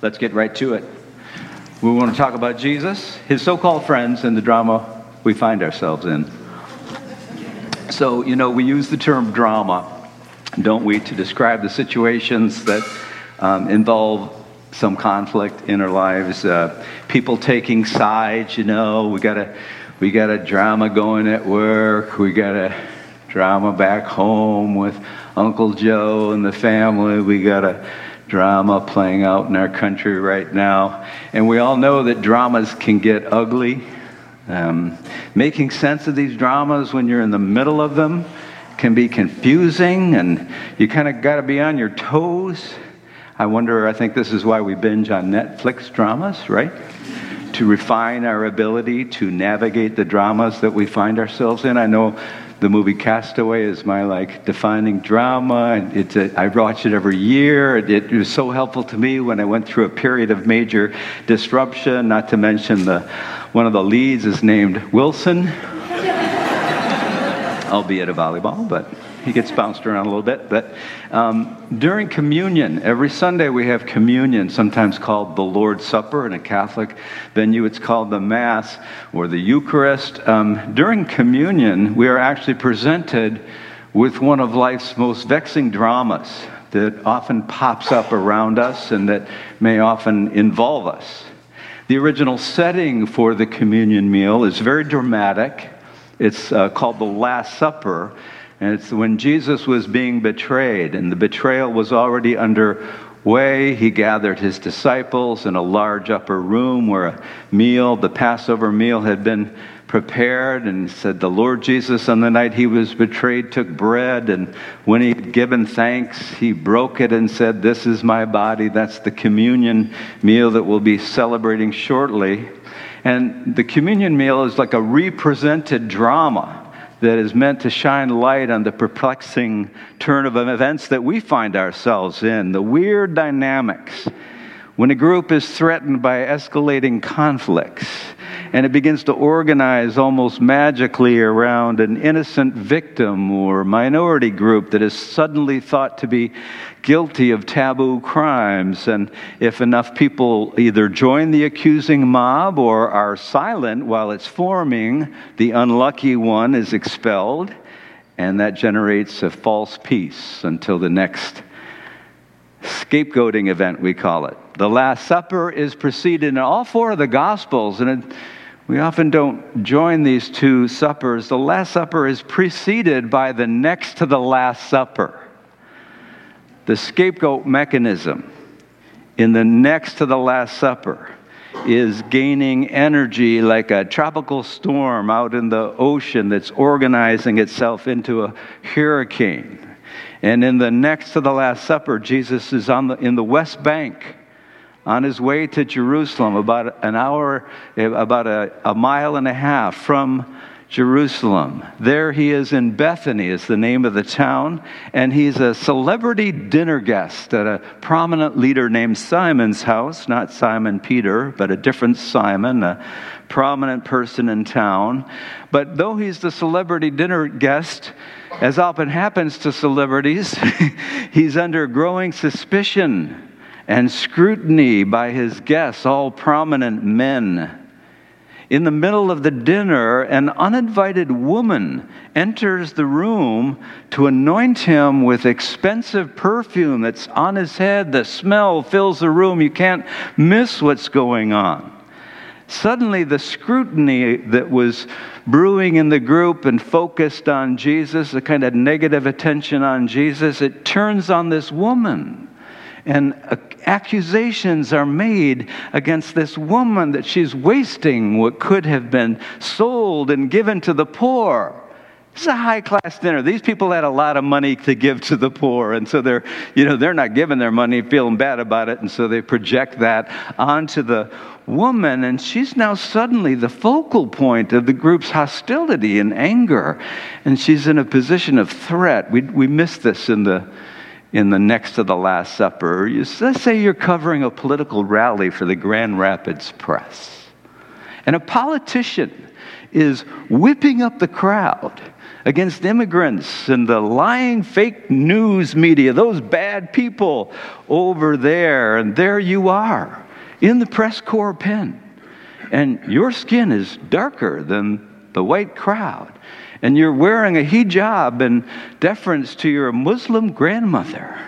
Let's get right to it. We want to talk about Jesus, his so called friends, and the drama we find ourselves in. So, you know, we use the term drama, don't we, to describe the situations that um, involve some conflict in our lives. Uh, people taking sides, you know, we got a we got a drama going at work. We got a drama back home with Uncle Joe and the family. We got a drama playing out in our country right now. And we all know that dramas can get ugly. Um, making sense of these dramas when you're in the middle of them can be confusing, and you kind of got to be on your toes. I wonder, I think this is why we binge on Netflix dramas, right? To refine our ability to navigate the dramas that we find ourselves in. I know the movie Castaway is my like defining drama. It's a, I watch it every year. It, it, was so helpful to me when I went through a period of major disruption. Not to mention the one of the leads is named Wilson, albeit a volleyball, but he gets bounced around a little bit. But um, during communion, every Sunday we have communion, sometimes called the Lord's Supper. In a Catholic venue, it's called the Mass or the Eucharist. Um, during communion, we are actually presented with one of life's most vexing dramas that often pops up around us and that may often involve us. The original setting for the communion meal is very dramatic. It's uh, called the Last Supper. And it's when Jesus was being betrayed, and the betrayal was already underway. He gathered his disciples in a large upper room where a meal, the Passover meal, had been prepared and said, The Lord Jesus, on the night he was betrayed, took bread, and when he had given thanks, he broke it and said, This is my body. That's the communion meal that we'll be celebrating shortly. And the communion meal is like a represented drama that is meant to shine light on the perplexing turn of events that we find ourselves in, the weird dynamics. When a group is threatened by escalating conflicts and it begins to organize almost magically around an innocent victim or minority group that is suddenly thought to be guilty of taboo crimes. And if enough people either join the accusing mob or are silent while it's forming, the unlucky one is expelled, and that generates a false peace until the next scapegoating event, we call it. The Last Supper is preceded in all four of the Gospels, and it, we often don't join these two suppers. The Last Supper is preceded by the next to the Last Supper. The scapegoat mechanism in the next to the Last Supper is gaining energy like a tropical storm out in the ocean that's organizing itself into a hurricane. And in the next to the Last Supper, Jesus is on the, in the West Bank on his way to Jerusalem, about an hour, about a, a mile and a half from Jerusalem. There he is in Bethany, is the name of the town, and he's a celebrity dinner guest at a prominent leader named Simon's house, not Simon Peter, but a different Simon, a prominent person in town. But though he's the celebrity dinner guest, as often happens to celebrities, he's under growing suspicion and scrutiny by his guests, all prominent men. In the middle of the dinner, an uninvited woman enters the room to anoint him with expensive perfume that's on his head. The smell fills the room. You can't miss what's going on. Suddenly, the scrutiny that was brewing in the group and focused on Jesus, the kind of negative attention on Jesus, it turns on this woman and accusations are made against this woman that she's wasting what could have been sold and given to the poor. It's a high class dinner. These people had a lot of money to give to the poor, and so they're, you know, they're not giving their money, feeling bad about it, and so they project that onto the woman, and she's now suddenly the focal point of the group's hostility and anger, and she's in a position of threat. We we missed this in the in the next to the Last Supper, you, let's say you're covering a political rally for the Grand Rapids Press. and a politician is whipping up the crowd against immigrants and the lying fake news media, those bad people over there, and there you are in the press corps pen. And your skin is darker than the white crowd. And you're wearing a hijab in deference to your Muslim grandmother.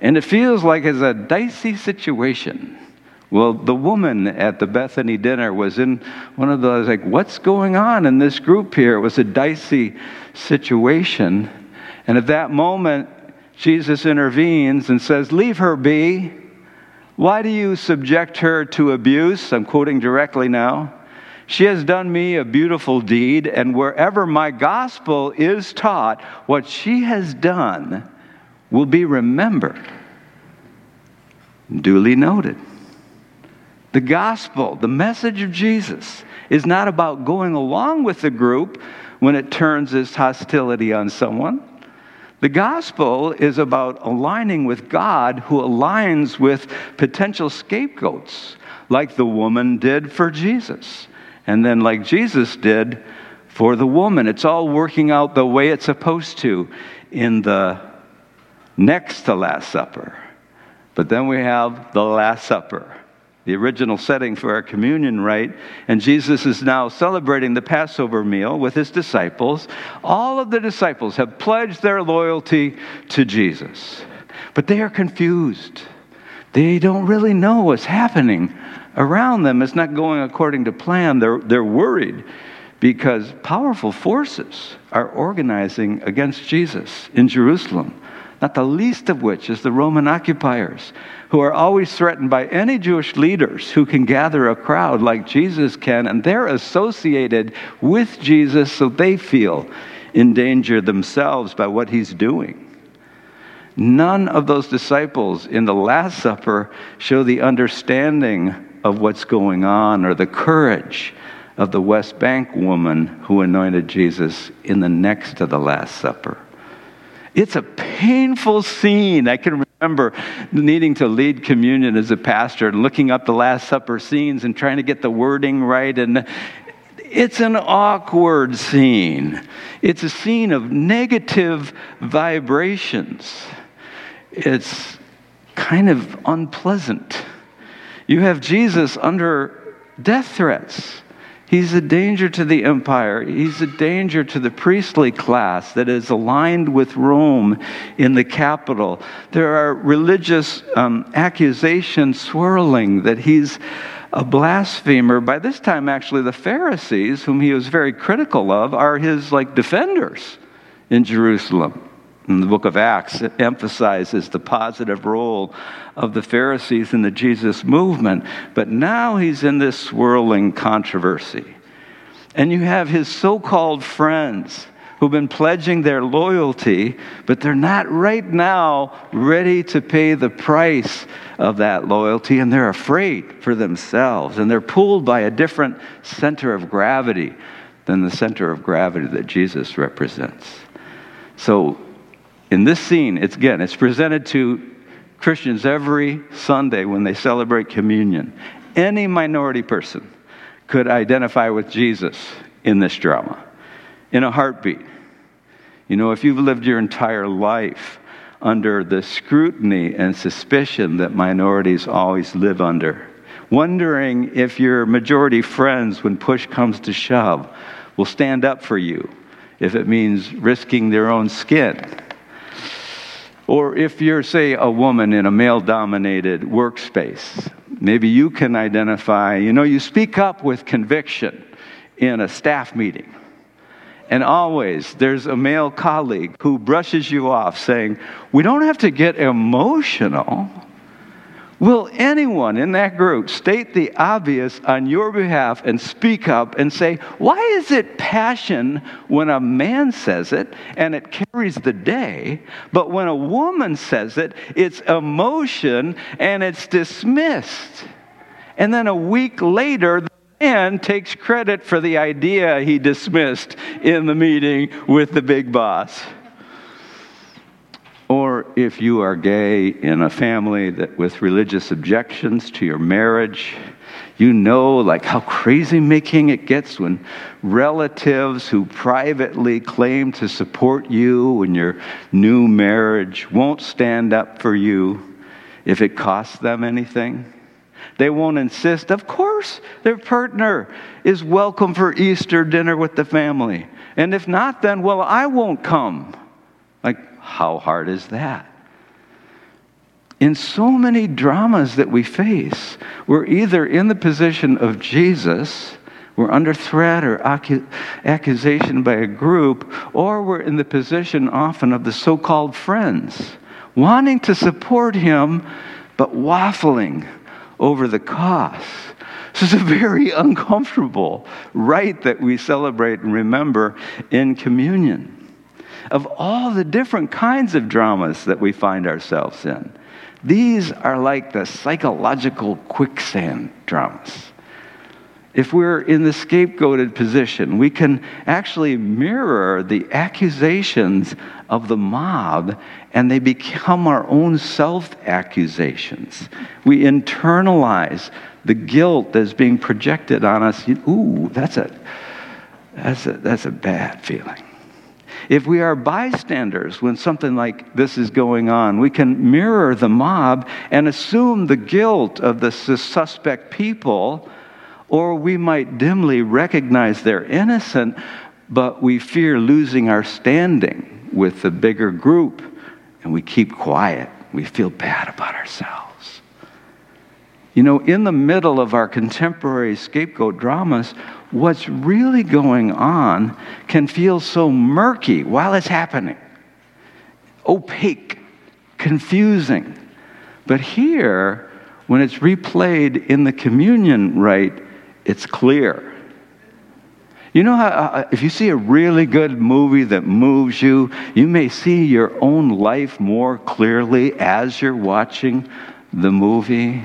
And it feels like it's a dicey situation. Well, the woman at the Bethany dinner was in one of those, like, what's going on in this group here? It was a dicey situation. And at that moment, Jesus intervenes and says, Leave her be. Why do you subject her to abuse? I'm quoting directly now. She has done me a beautiful deed, and wherever my gospel is taught, what she has done will be remembered. Duly noted. The gospel, the message of Jesus, is not about going along with the group when it turns its hostility on someone. The gospel is about aligning with God who aligns with potential scapegoats, like the woman did for Jesus, and then like Jesus did for the woman. It's all working out the way it's supposed to in the next to Last Supper. But then we have the Last Supper the original setting for our communion rite. And Jesus is now celebrating the Passover meal with his disciples. All of the disciples have pledged their loyalty to Jesus, but they are confused. They don't really know what's happening around them. It's not going according to plan. They're, they're worried because powerful forces are organizing against Jesus in Jerusalem not the least of which is the Roman occupiers, who are always threatened by any Jewish leaders who can gather a crowd like Jesus can, and they're associated with Jesus, so they feel in danger themselves by what he's doing. None of those disciples in the Last Supper show the understanding of what's going on or the courage of the West Bank woman who anointed Jesus in the next to the Last Supper. It's a painful scene. I can remember needing to lead communion as a pastor and looking up the Last Supper scenes and trying to get the wording right. And it's an awkward scene. It's a scene of negative vibrations. It's kind of unpleasant. You have Jesus under death threats. He's a danger to the empire. He's a danger to the priestly class that is aligned with Rome in the capital. There are religious um, accusations swirling that he's a blasphemer. By this time, actually, the Pharisees, whom he was very critical of, are his like defenders in Jerusalem. In the book of Acts, emphasizes the positive role of the Pharisees in the Jesus movement. But now he's in this swirling controversy. And you have his so called friends who've been pledging their loyalty, but they're not right now ready to pay the price of that loyalty, and they're afraid for themselves, and they're pulled by a different center of gravity than the center of gravity that Jesus represents. So in this scene, it's again, it's presented to Christians every Sunday when they celebrate communion. Any minority person could identify with Jesus in this drama in a heartbeat. You know, if you've lived your entire life under the scrutiny and suspicion that minorities always live under, wondering if your majority friends, when push comes to shove, will stand up for you if it means risking their own skin or if you're, say, a woman in a male dominated workspace, maybe you can identify, you know, you speak up with conviction in a staff meeting. And always there's a male colleague who brushes you off saying, We don't have to get emotional. Will anyone in that group state the obvious on your behalf and speak up and say, Why is it passion when a man says it and it carries the day, but when a woman says it, it's emotion and it's dismissed? And then a week later, the man takes credit for the idea he dismissed in the meeting with the big boss. Or if you are gay in a family that with religious objections to your marriage, you know like how crazy making it gets when relatives who privately claim to support you in your new marriage won't stand up for you if it costs them anything. They won't insist. Of course, their partner is welcome for Easter dinner with the family. And if not, then, well, I won't come. Like, how hard is that? In so many dramas that we face, we're either in the position of Jesus, we're under threat or accusation by a group, or we're in the position often of the so called friends, wanting to support him, but waffling over the cost. This is a very uncomfortable rite that we celebrate and remember in communion. Of all the different kinds of dramas that we find ourselves in, these are like the psychological quicksand dramas. If we're in the scapegoated position, we can actually mirror the accusations of the mob and they become our own self accusations. We internalize the guilt that's being projected on us. Ooh, that's a, that's a, that's a bad feeling. If we are bystanders when something like this is going on, we can mirror the mob and assume the guilt of the suspect people, or we might dimly recognize they're innocent, but we fear losing our standing with the bigger group, and we keep quiet. We feel bad about ourselves. You know, in the middle of our contemporary scapegoat dramas, what's really going on can feel so murky while it's happening, opaque, confusing. But here, when it's replayed in the communion rite, it's clear. You know how, uh, if you see a really good movie that moves you, you may see your own life more clearly as you're watching the movie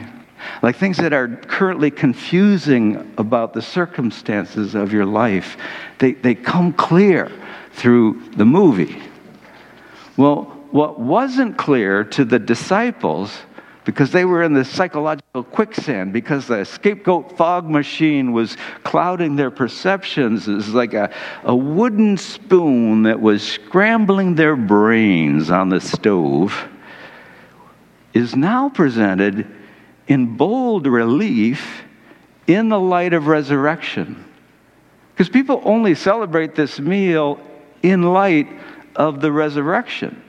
like things that are currently confusing about the circumstances of your life, they, they come clear through the movie. Well, what wasn't clear to the disciples, because they were in the psychological quicksand, because the scapegoat fog machine was clouding their perceptions, is like a, a wooden spoon that was scrambling their brains on the stove, is now presented in bold relief in the light of resurrection. Because people only celebrate this meal in light of the resurrection.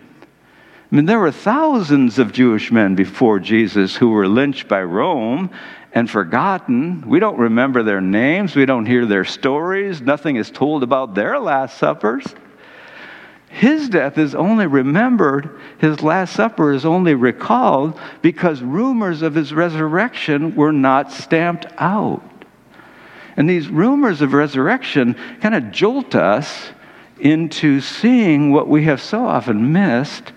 I mean, there were thousands of Jewish men before Jesus who were lynched by Rome and forgotten. We don't remember their names, we don't hear their stories, nothing is told about their Last Suppers. His death is only remembered, his Last Supper is only recalled because rumors of his resurrection were not stamped out. And these rumors of resurrection kind of jolt us into seeing what we have so often missed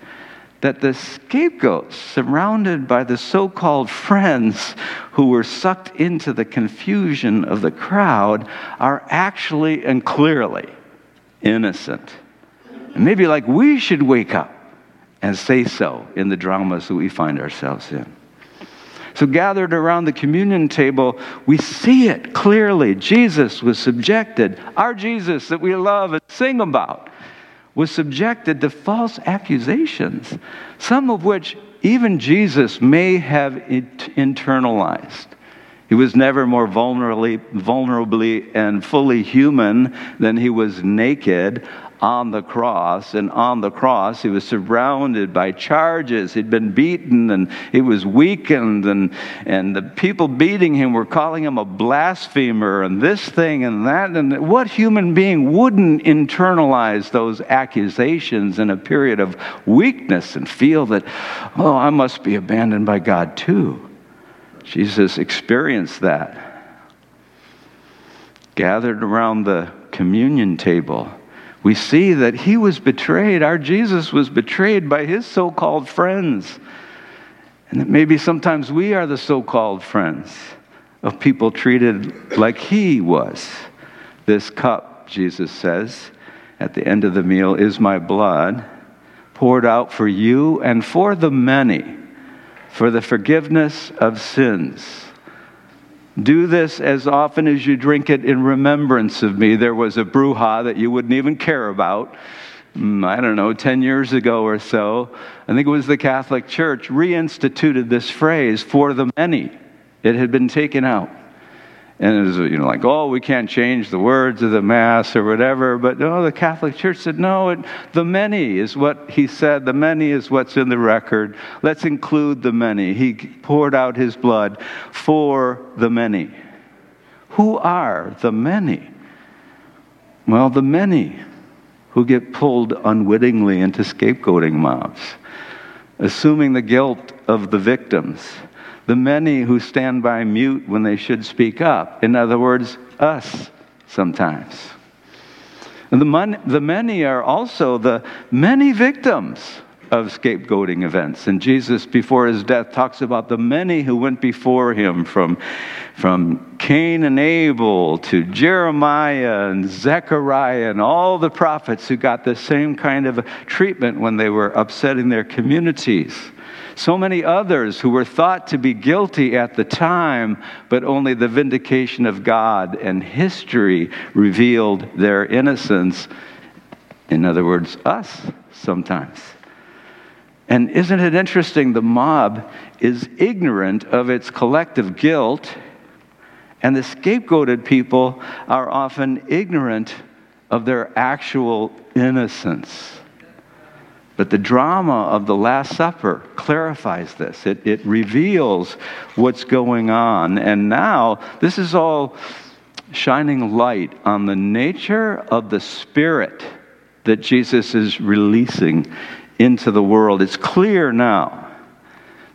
that the scapegoats, surrounded by the so called friends who were sucked into the confusion of the crowd, are actually and clearly innocent. And maybe like we should wake up and say so in the dramas that we find ourselves in. So, gathered around the communion table, we see it clearly. Jesus was subjected, our Jesus that we love and sing about, was subjected to false accusations, some of which even Jesus may have internalized. He was never more vulnerably, vulnerably and fully human than he was naked on the cross. And on the cross, he was surrounded by charges. He'd been beaten and he was weakened, and, and the people beating him were calling him a blasphemer and this thing and that. And what human being wouldn't internalize those accusations in a period of weakness and feel that, oh, I must be abandoned by God too? Jesus experienced that. Gathered around the communion table we see that he was betrayed. Our Jesus was betrayed by his so called friends. And that maybe sometimes we are the so called friends of people treated like he was. This cup, Jesus says, at the end of the meal, is my blood poured out for you and for the many for the forgiveness of sins. Do this as often as you drink it in remembrance of me. There was a brouhaha that you wouldn't even care about. Mm, I don't know, 10 years ago or so. I think it was the Catholic Church reinstituted this phrase for the many. It had been taken out. And it was, you know, like, oh, we can't change the words of the Mass or whatever. But no, the Catholic Church said, no, it, the many is what he said. The many is what's in the record. Let's include the many. He poured out his blood for the many. Who are the many? Well, the many who get pulled unwittingly into scapegoating mobs, assuming the guilt of the victims the many who stand by mute when they should speak up. In other words, us sometimes. And the, mon- the many are also the many victims of scapegoating events. And Jesus, before his death, talks about the many who went before him from, from Cain and Abel to Jeremiah and Zechariah and all the prophets who got the same kind of treatment when they were upsetting their communities. So many others who were thought to be guilty at the time, but only the vindication of God and history revealed their innocence. In other words, us sometimes. And isn't it interesting? The mob is ignorant of its collective guilt, and the scapegoated people are often ignorant of their actual innocence. But the drama of the Last Supper clarifies this. It, it reveals what's going on. And now, this is all shining light on the nature of the Spirit that Jesus is releasing into the world. It's clear now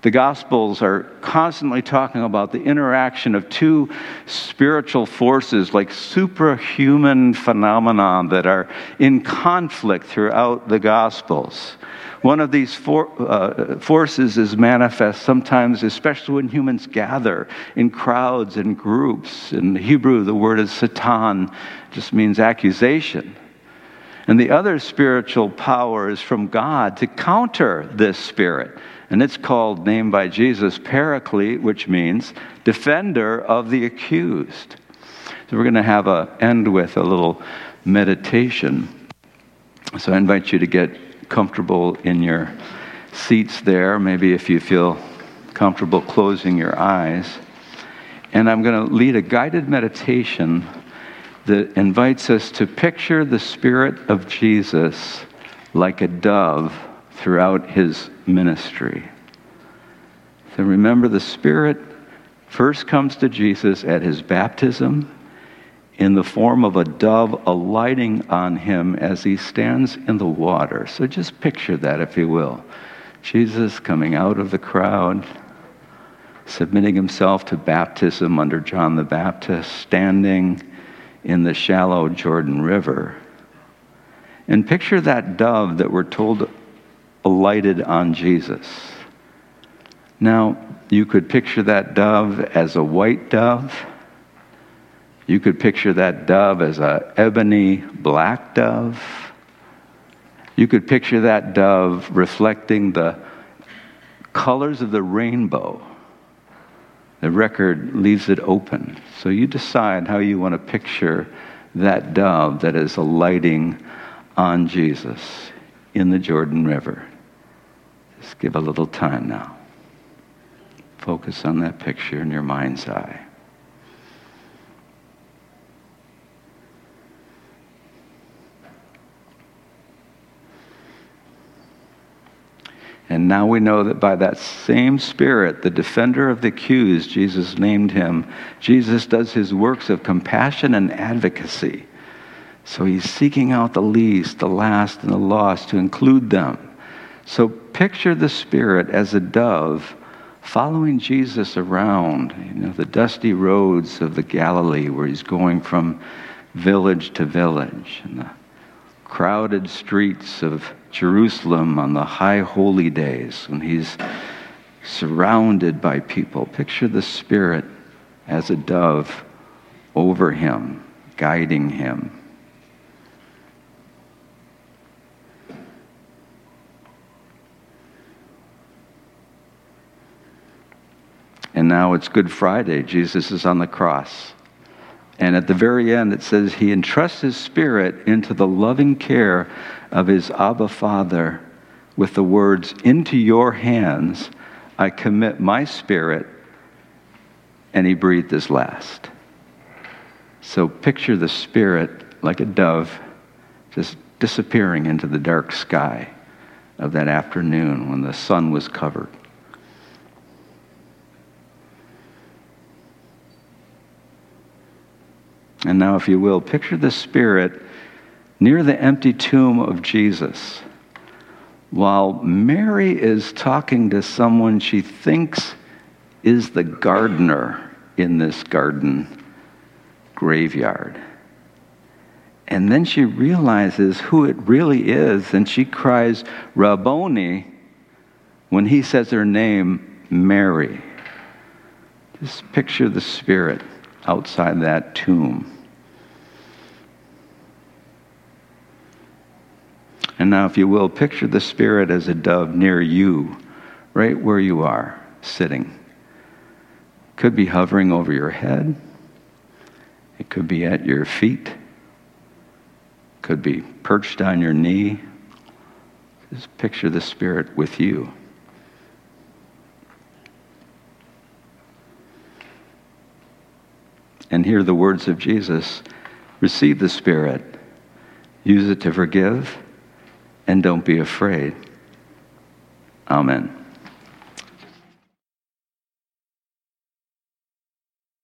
the Gospels are constantly talking about the interaction of two spiritual forces, like superhuman phenomena that are in conflict throughout the Gospels. One of these for, uh, forces is manifest sometimes, especially when humans gather in crowds and groups. In Hebrew, the word is satan, just means accusation. And the other spiritual power is from God to counter this spirit and it's called, named by Jesus, Paraclete, which means defender of the accused. So we're going to have a end with a little meditation. So I invite you to get comfortable in your seats there. Maybe if you feel comfortable closing your eyes. And I'm going to lead a guided meditation that invites us to picture the Spirit of Jesus like a dove throughout his ministry. So remember, the Spirit first comes to Jesus at his baptism in the form of a dove alighting on him as he stands in the water. So just picture that, if you will. Jesus coming out of the crowd, submitting himself to baptism under John the Baptist, standing in the shallow Jordan River. And picture that dove that we're told alighted on Jesus. Now, you could picture that dove as a white dove. You could picture that dove as a ebony black dove. You could picture that dove reflecting the colors of the rainbow. The record leaves it open. So you decide how you want to picture that dove that is alighting on Jesus in the Jordan River. Just give a little time now. Focus on that picture in your mind's eye. And now we know that by that same Spirit, the defender of the accused, Jesus named him, Jesus does his works of compassion and advocacy. So he's seeking out the least, the last, and the lost to include them. So picture the Spirit as a dove following Jesus around, you know, the dusty roads of the Galilee where he's going from village to village, and the crowded streets of Jerusalem on the high holy days when he's surrounded by people. Picture the Spirit as a dove over him, guiding him. And now it's Good Friday. Jesus is on the cross. And at the very end, it says, He entrusts His Spirit into the loving care of His Abba Father with the words, Into your hands I commit my spirit. And He breathed His last. So picture the Spirit like a dove just disappearing into the dark sky of that afternoon when the sun was covered. And now, if you will, picture the Spirit near the empty tomb of Jesus while Mary is talking to someone she thinks is the gardener in this garden graveyard. And then she realizes who it really is, and she cries, Rabboni, when he says her name, Mary. Just picture the Spirit outside that tomb. And now, if you will, picture the Spirit as a dove near you, right where you are, sitting. Could be hovering over your head, it could be at your feet, could be perched on your knee. Just picture the Spirit with you. and hear the words of Jesus receive the Spirit, use it to forgive, and don't be afraid. Amen.